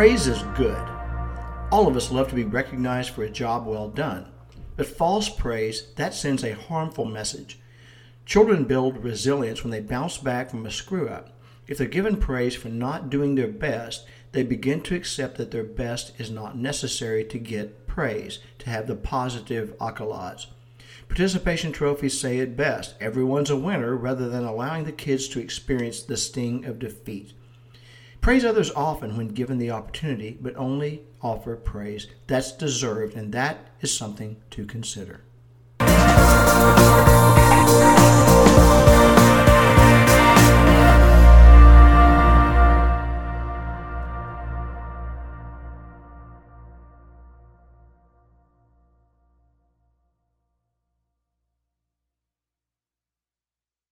Praise is good. All of us love to be recognized for a job well done. But false praise, that sends a harmful message. Children build resilience when they bounce back from a screw up. If they're given praise for not doing their best, they begin to accept that their best is not necessary to get praise, to have the positive accolades. Participation trophies say it best everyone's a winner rather than allowing the kids to experience the sting of defeat. Praise others often when given the opportunity, but only offer praise that's deserved, and that is something to consider.